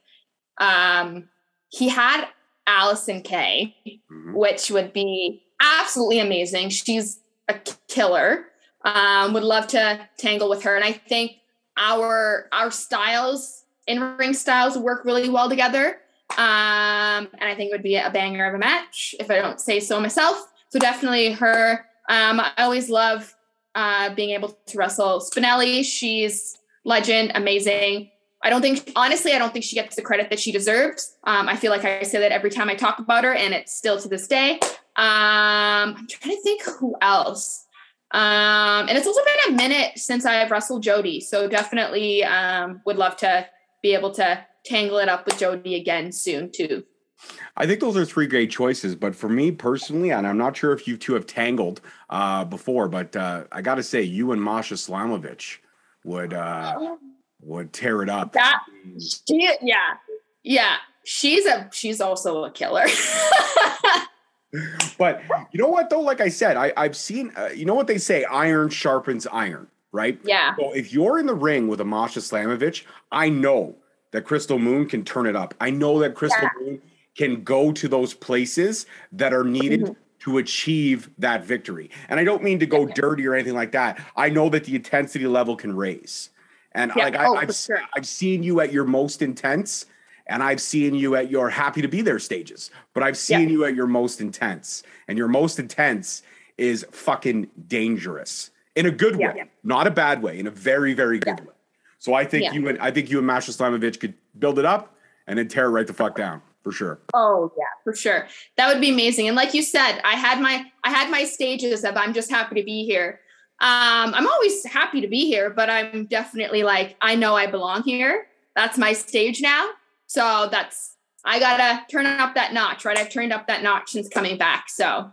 Um, he had Allysin Kay, Mhm. which would be absolutely amazing. She's a killer. Um, would love to tangle with her, and I think our our styles in ring styles work really well together. Um, and I think it would be a banger of a match if I don't say so myself. So definitely her. Um, I always love uh, being able to wrestle Spinelli. She's legend, amazing. I don't think, honestly, I don't think she gets the credit that she deserves. Um, I feel like I say that every time I talk about her, and it's still to this day. Um, I'm trying to think who else. Um, and it's also been a minute since I've wrestled Jody, so definitely um, would love to be able to tangle it up with Jody again soon too. I think those are three great choices. But for me personally, and I'm not sure if you two have tangled uh, before, but uh, I got to say, you and Masha Slamovich would uh, would tear it up. That she, yeah, yeah. She's a she's also a killer. But you know what though? Like I said, I, I've seen. Uh, you know what they say: iron sharpens iron, right? yeah, So if you're in the ring with a Masha Slamovich, I know that Crystal Moon can turn it up. I know that Crystal Moon can go to those places that are needed Mhm. To achieve that victory. And I don't mean to go dirty or anything like that. I know that the intensity level can raise. And Yeah. like I, Oh, I've sure. I've seen you at your most intense, and I've seen you at your happy to be there stages. But I've seen Yeah. you at your most intense, and your most intense is fucking dangerous in a good Yeah. way, not a bad way, in a very very good way. So I think Yeah. you and I think you and Masha Slamovich could build it up and then tear it right the fuck down for sure. Oh yeah, for sure. That would be amazing. And like you said, I had my I had my stages of I'm just happy to be here. Um, I'm always happy to be here, but I'm definitely like I know I belong here. That's my stage now. So that's I gotta turn up that notch, right? I've turned up that notch since coming back. So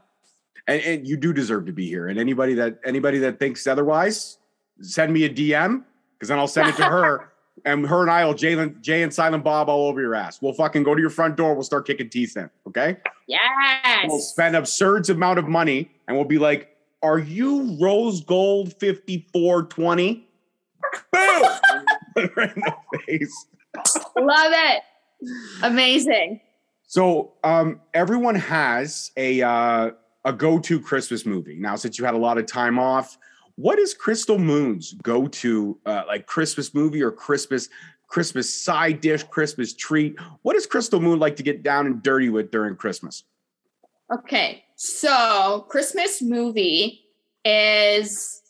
And, and you do deserve to be here. And anybody that anybody that thinks otherwise, send me a DM because then I'll send it to her. And her and I will Jay, and- Jay and Silent Bob all over your ass. We'll fucking go to your front door. We'll start kicking teeth in. Okay. Yes. We'll spend absurd amount of money and we'll be like, are you rose gold 5420? Boom! right in the face. Love it. Amazing. So um, everyone has a uh, a go to Christmas movie now. Since you had a lot of time off, what is Crystal Moon's go to uh, like Christmas movie or Christmas Christmas side dish, Christmas treat? What does Crystal Moon like to get down and dirty with during Christmas? Okay, so Christmas movie is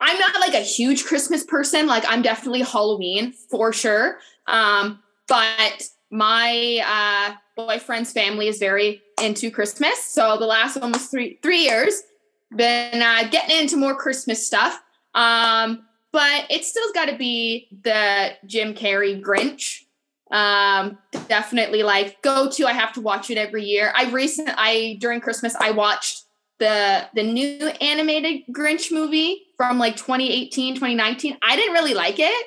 I'm not like a huge Christmas person. Like I'm definitely Halloween for sure. Um, but my uh, boyfriend's family is very into Christmas. So the last almost three three years, been uh, getting into more Christmas stuff. Um, but it's still got to be the Jim Carrey Grinch. Um, definitely like go to. I have to watch it every year. I recent I during Christmas I watched the the new animated Grinch movie from like 2018, 2019. I didn't really like it.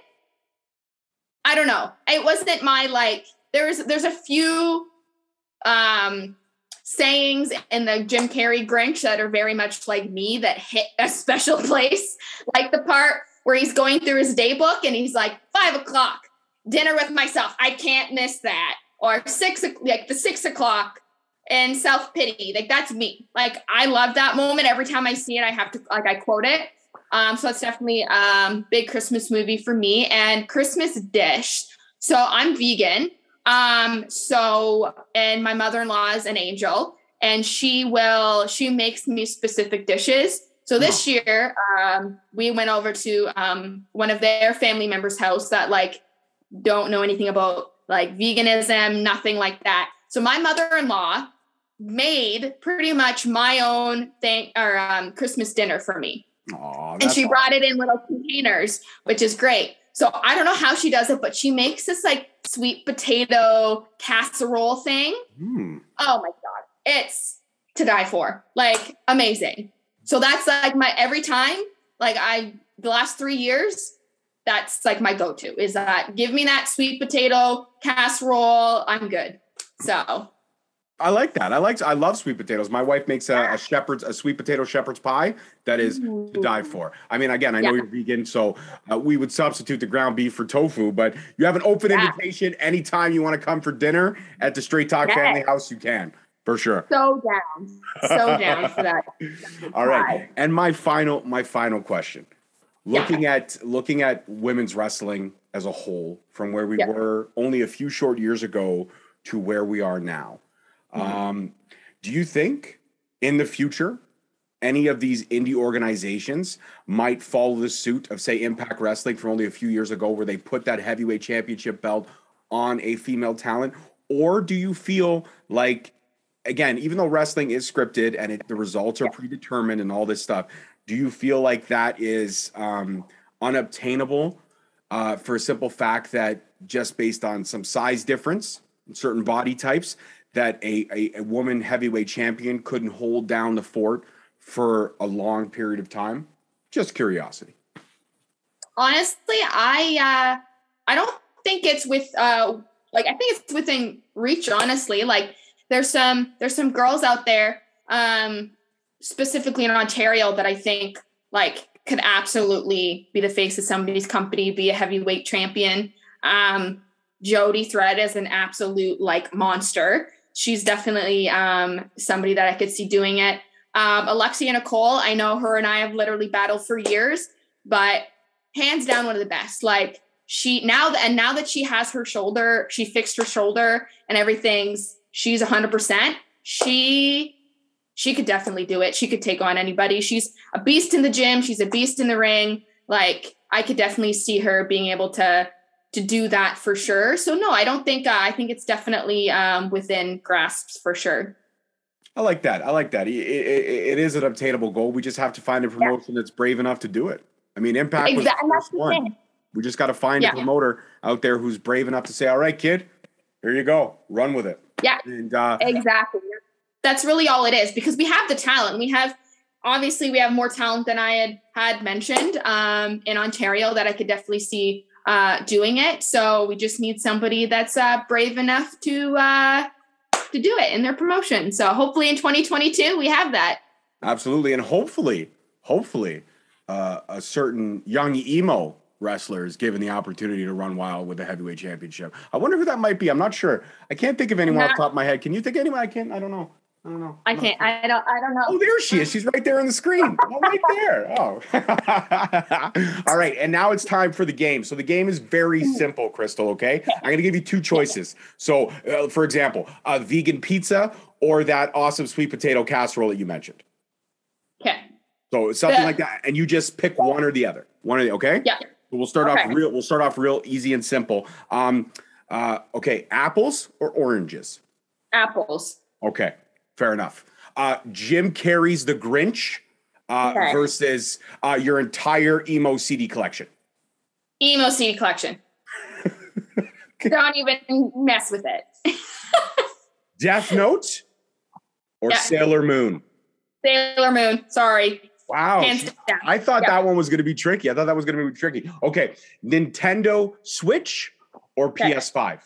I don't know. It wasn't my like there's there's a few um sayings in the Jim Carrey Grinch that are very much like me that hit a special place. Like the part where he's going through his day book and he's like, five o'clock, dinner with myself. I can't miss that. Or six, like the six o'clock and self pity. Like that's me. Like I love that moment. Every time I see it, I have to like I quote it. Um, so it's definitely um big Christmas movie for me and Christmas dish. So I'm vegan. Um, so and my mother-in-law is an angel and she will she makes me specific dishes. So this oh. year, um, we went over to um one of their family members' house that like don't know anything about like veganism, nothing like that. So my mother-in-law made pretty much my own thing or um, Christmas dinner for me. Aww, and she awesome. brought it in little containers, which is great. So I don't know how she does it, but she makes this like sweet potato casserole thing. Mm. Oh my God. It's to die for. Like amazing. So that's like my every time, like I, the last three years, that's like my go to is that give me that sweet potato casserole. I'm good. So I like that. I like. I love sweet potatoes. My wife makes a, a shepherd's a sweet potato shepherd's pie that is to die for. I mean, again, I know yeah. you're vegan, so uh, we would substitute the ground beef for tofu. But you have an open yeah. invitation anytime you want to come for dinner at the Straight Talk yes. Family House. You can for sure. So down, so down for that. All right, and my final, my final question. Looking yeah. at looking at women's wrestling as a whole, from where we were only a few short years ago to where we are now Mm-hmm. Um, do you think in the future any of these indie organizations might follow the suit of, say, Impact Wrestling from only a few years ago, where they put that heavyweight championship belt on a female talent? Or do you feel like, again, even though wrestling is scripted and it, the results are predetermined and all this stuff, do you feel like that is um, unobtainable uh, for a simple fact that just based on some size difference, certain body types, that a, a, a woman heavyweight champion couldn't hold down the fort for a long period of time? Just curiosity. Honestly, I uh, I don't think it's with uh, like I think it's within reach. Honestly, like there's some there's some girls out there, um, specifically in Ontario, that I think like could absolutely be the face of somebody's company, be a heavyweight champion. Um, Jody Threat is an absolute like monster she's definitely um, somebody that I could see doing it. Um, Alexia Nicole, I know her and I have literally battled for years, but hands down one of the best. Like she now and now that she has her shoulder, she fixed her shoulder and everything's she's 100%. She she could definitely do it. She could take on anybody. She's a beast in the gym, she's a beast in the ring. Like I could definitely see her being able to to do that for sure. So no, I don't think uh, I think it's definitely um, within grasps for sure. I like that. I like that. It, it, it is an obtainable goal. We just have to find a promotion yeah. that's brave enough to do it. I mean, Impact exactly. was the first one. We just got to find yeah. a promoter out there who's brave enough to say, "All right, kid, here you go, run with it." Yeah, and uh, exactly. That's really all it is because we have the talent. We have obviously we have more talent than I had had mentioned um, in Ontario that I could definitely see uh, doing it. So we just need somebody that's uh, brave enough to uh, to do it in their promotion. So hopefully in 2022 we have that. Absolutely, and hopefully, hopefully, uh, a certain young emo wrestler is given the opportunity to run wild with the heavyweight championship. I wonder who that might be. I'm not sure. I can't think of anyone not, off the top of my head. Can you think of anyone? I can't. I don't know. I don't know. I can't. I don't. I don't know. Oh, there she is. She's right there on the screen. oh, right there. Oh. All right. And now it's time for the game. So the game is very simple, Crystal. Okay. I'm going to give you two choices. So, uh, for example, a vegan pizza or that awesome sweet potato casserole that you mentioned. Okay. So something the, like that, and you just pick one or the other. One or the. Okay. Yeah. So we'll start okay. off real. We'll start off real easy and simple. Um. Uh. Okay. Apples or oranges. Apples. Okay. Fair enough. Uh, Jim Carrey's The Grinch uh, okay. versus uh, your entire emo CD collection. Emo CD collection. Don't even mess with it. Death Note or yeah. Sailor Moon? Sailor Moon. Sorry. Wow. I thought yeah. that one was going to be tricky. I thought that was going to be tricky. Okay. Nintendo Switch or okay. PS5?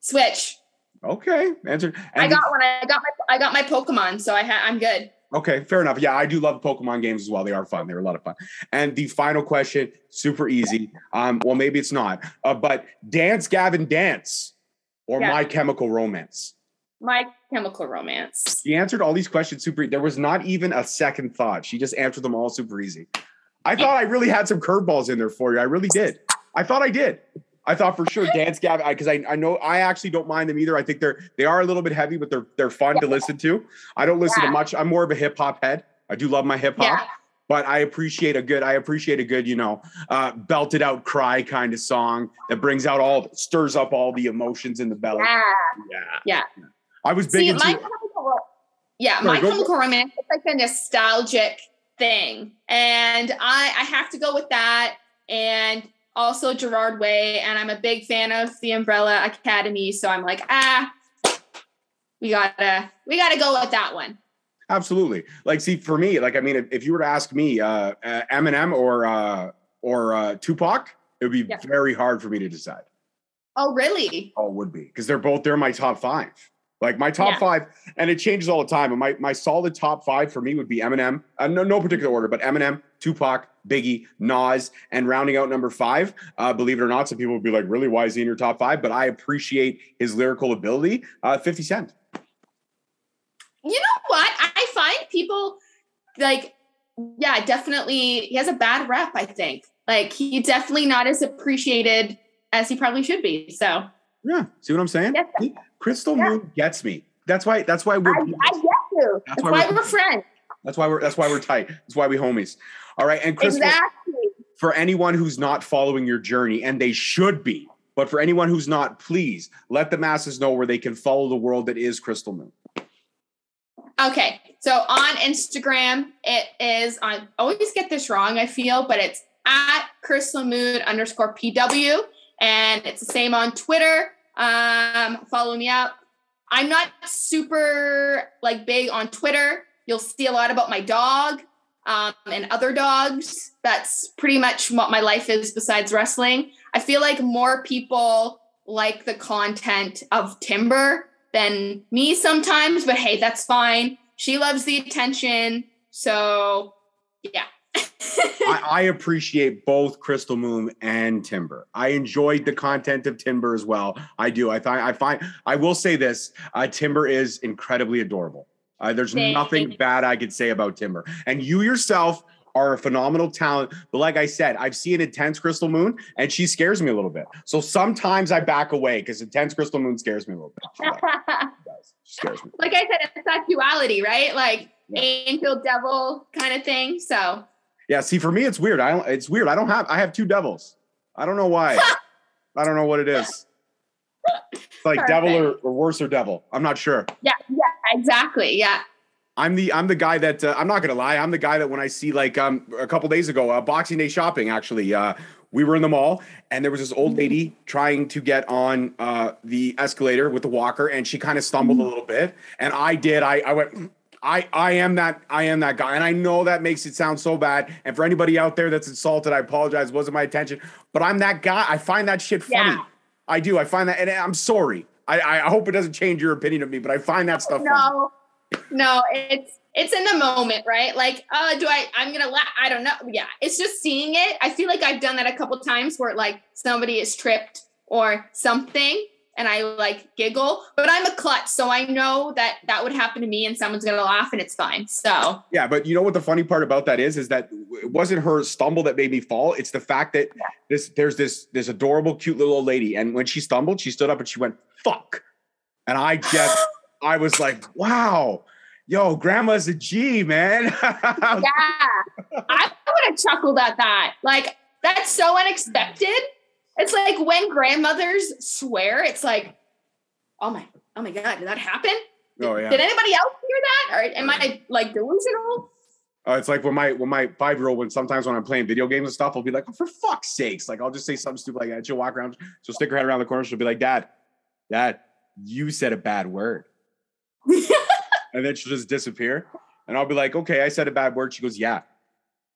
Switch. Okay, answer. I got one. I got my I got my Pokemon, so I ha- I'm good. Okay, fair enough. Yeah, I do love Pokemon games as well. They are fun. They're a lot of fun. And the final question, super easy. Um, well, maybe it's not. Uh, but Dance Gavin Dance or yeah. My Chemical Romance. My Chemical Romance. She answered all these questions super. There was not even a second thought. She just answered them all super easy. I thought I really had some curveballs in there for you. I really did. I thought I did. I thought for sure Dance Gavin because I, I know I actually don't mind them either. I think they're they are a little bit heavy, but they're they're fun to listen to. I don't listen Yeah. to much. I'm more of a hip hop head. I do love my hip hop, Yeah. but I appreciate a good I appreciate a good you know uh, belted out cry kind of song that brings out all stirs up all the emotions in the belly. Yeah. Yeah, Yeah. I was big See, into. my chemical, yeah, Sorry, my chemical romance is like a nostalgic thing, and I I have to go with that, and also Gerard Way, and I'm a big fan of the Umbrella Academy, so I'm like, ah, we gotta we gotta go with that one. Absolutely. Like, see, for me, like, I mean, if, if you were to ask me, uh, uh, Eminem or uh, or uh, Tupac, it would be Yeah. very hard for me to decide. Oh, really? Oh, it would be because they're both they're my top five. Like my top Yeah. five, and it changes all the time. And my my solid top five for me would be Eminem, uh, no no particular order, but Eminem, Tupac, Biggie, Nas, and rounding out number five. Uh, believe it or not, some people would be like, "Really, why is he in your top five? But I appreciate his lyrical ability. Uh, Fifty Cent. You know what? I find people like, yeah, definitely. He has a bad rep. I think like he definitely not as appreciated as he probably should be. So Yeah, see what I'm saying? Yes. Crystal Yeah. Moon gets me. That's why. That's why we're. I, I get you. That's That's, why why, we're- we're friends. That's why we're that's why we're tight. That's why we homies. All right. And Crystal, Exactly. for anyone who's not following your journey, and they should be, but for anyone who's not, please let the masses know where they can follow the world that is Crystal Moon. Okay. So on Instagram, it is I always get this wrong, I feel, but it's at Crystal Moon underscore PW. And it's the same on Twitter. Um, follow me up. I'm not super like big on Twitter. You'll see a lot about my dog um, and other dogs. That's pretty much what my life is besides wrestling. I feel like more people like the content of Timber than me sometimes, but hey, that's fine. She loves the attention. So, yeah. I, I appreciate both Crystal Moon and Timber. I enjoyed the content of Timber as well. I do. I find. I find. I will say this: uh, Timber is incredibly adorable. Uh, there's Thank nothing you. bad I could say about Timber, and you yourself are a phenomenal talent. But like I said, I've seen intense Crystal Moon, and she scares me a little bit. So sometimes I back away because intense Crystal Moon scares me a little bit. She does. She does. She scares me. like I said, it's that duality, right? Like Yeah. angel, devil kind of thing. So, Yeah, see, for me, it's weird. I don't. It's weird. I don't have. I have two devils. I don't know why. I don't know what it is. It's like devil or, or worse or devil. I'm not sure. yeah, yeah, exactly. Yeah. I'm the I'm the guy that uh, I'm not gonna lie. I'm the guy that when I see like um a couple days ago, uh, Boxing Day shopping actually, uh, we were in the mall and there was this old lady trying to get on uh the escalator with the walker and she kind of stumbled a little bit and I did. I I went. I, I am that I am that guy, and I know that makes it sound so bad. And for anybody out there that's insulted, I apologize. It wasn't my intention, but I'm that guy. I find that shit funny. Yeah. I do. I find that, and I'm sorry. I, I hope it doesn't change your opinion of me, but I find that stuff funny. No, no, it's it's in the moment, right? Like, uh, do I? I'm gonna laugh. I don't know. Yeah, it's just seeing it. I feel like I've done that a couple times where like somebody is tripped or something, and I like giggle. But I'm a klutz, so I know that that would happen to me, and someone's gonna laugh, and it's fine. So Yeah, but you know what the funny part about that is, is that it wasn't her stumble that made me fall. It's the fact that this there's this this adorable, cute little old lady, and when she stumbled, she stood up and she went "fuck," and I just I was like, wow, yo, grandma's a G, man. yeah, I would have chuckled at that. Like that's so unexpected. It's like when grandmothers swear. It's like, oh my, oh my god, did that happen? oh yeah. Did anybody else hear that? Or am I like delusional? Uh, it's like when my when my five year old when sometimes when I'm playing video games and stuff, I'll be like, oh, for fuck's sakes! Like I'll just say something stupid like that. She'll walk around, she'll stick her head around the corner, she'll be like, Dad, Dad, you said a bad word. and then she'll just disappear. And I'll be like, okay, I said a bad word. She goes, Yeah.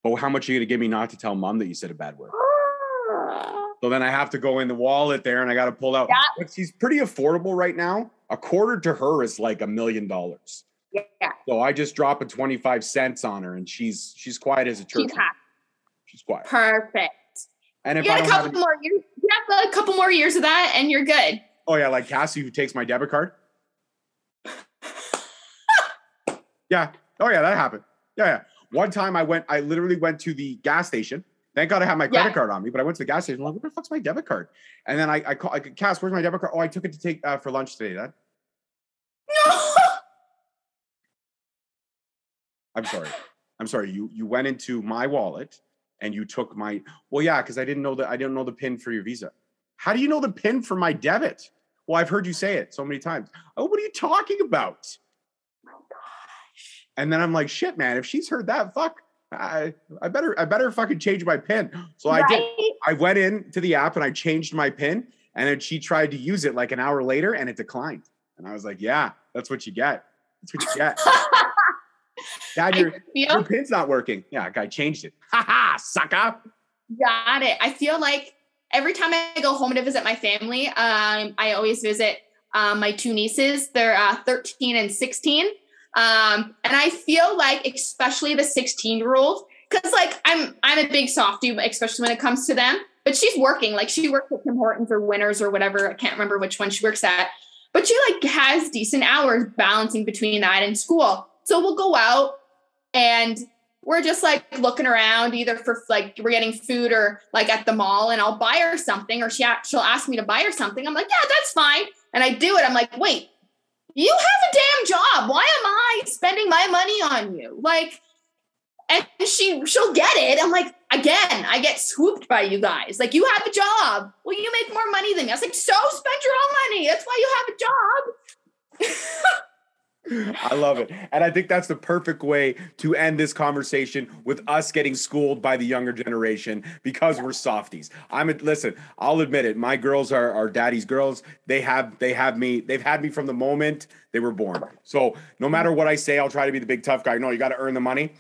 But how much are you gonna give me not to tell mom that you said a bad word? So then I have to go in the wallet there and I gotta pull out. Yeah. She's pretty affordable right now. A quarter to her is like a million dollars. yeah, So I just drop a 25 cents on her and she's she's quiet as a church. she's. She's quiet. Perfect. And if You I got a don't have couple any, more years. You have a couple more years of that, and you're good. oh yeah, like Cassie who takes my debit card. Yeah. Oh yeah, that happened. Yeah, yeah. One time I went, I literally went to the gas station. Thank God I had my credit Yeah. card on me, but I went to the gas station. I'm like, what the fuck's my debit card? And then I, I call, I Cass, where's my debit card? Oh, I took it to take uh, for lunch today. Dad. I'm sorry. I'm sorry. You you went into my wallet and you took my. Well, yeah, because I didn't know that I didn't know the pin for your Visa. How do you know the pin for my debit? Well, I've heard you say it so many times. Oh, what are you talking about? And then I'm like, shit, man. If she's heard that, fuck. I, I better I better fucking change my pin. So I did. I went into the app and I changed my pin, and then she tried to use it like an hour later, and it declined. And I was like, yeah, that's what you get. That's what you get. Dad, your, your pin's not working. Yeah, guy changed it. Ha ha, sucker. got it. I feel like every time I go home to visit my family, um, I always visit um, my two nieces. They're uh, 13 and 16. Um, and I feel like, especially the 16 year old, because like I'm I'm a big softie, especially when it comes to them. But she's working, like she works at Tim Hortons or Winners or whatever. I can't remember which one she works at. But she like has decent hours balancing between that and school. So we'll go out and we're just like looking around either for like we're getting food or like at the mall and I'll buy her something or she she'll ask me to buy her something. I'm like, yeah, that's fine. And I do it. I'm like, wait, you have a damn job. Why am I spending my money on you? Like, and she she'll get it. I'm like, again, I get swooped by you guys. Like, you have a job. Well, you make more money than me. I was like, so spend your own money. That's why you have a job. I love it. And I think that's the perfect way to end this conversation with us getting schooled by the younger generation because we're softies. I'm a, listen, I'll admit it. My girls are, are daddy's girls. They have they have me, they've had me from the moment they were born. So no matter what I say, I'll try to be the big tough guy. No, you got to earn the money.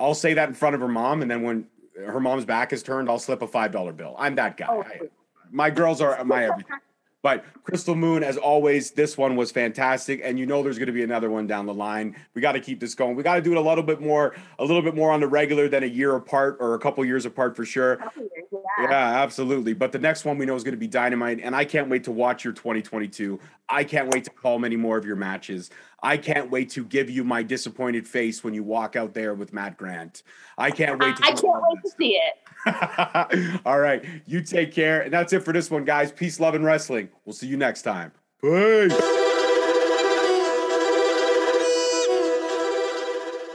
I'll say that in front of her mom, and then when her mom's back is turned, I'll slip a five dollar bill. I'm that guy. Oh, I- my girls are my everything. But Crystal Moon, as always, this one was fantastic, and you know there's going to be another one down the line. We got to keep this going. We got to do it a little bit more, a little bit more on the regular than a year apart or a couple years apart for sure. Yeah, absolutely. But the next one we know is going to be dynamite, and I can't wait to watch your 2022. I can't wait to call many more of your matches. I can't wait to give you my disappointed face when you walk out there with Matt Grant. I can't wait to. I can't wait to see it. all right, you take care, and that's it for this one, guys. Peace, love, and wrestling. We'll see you next time. Peace.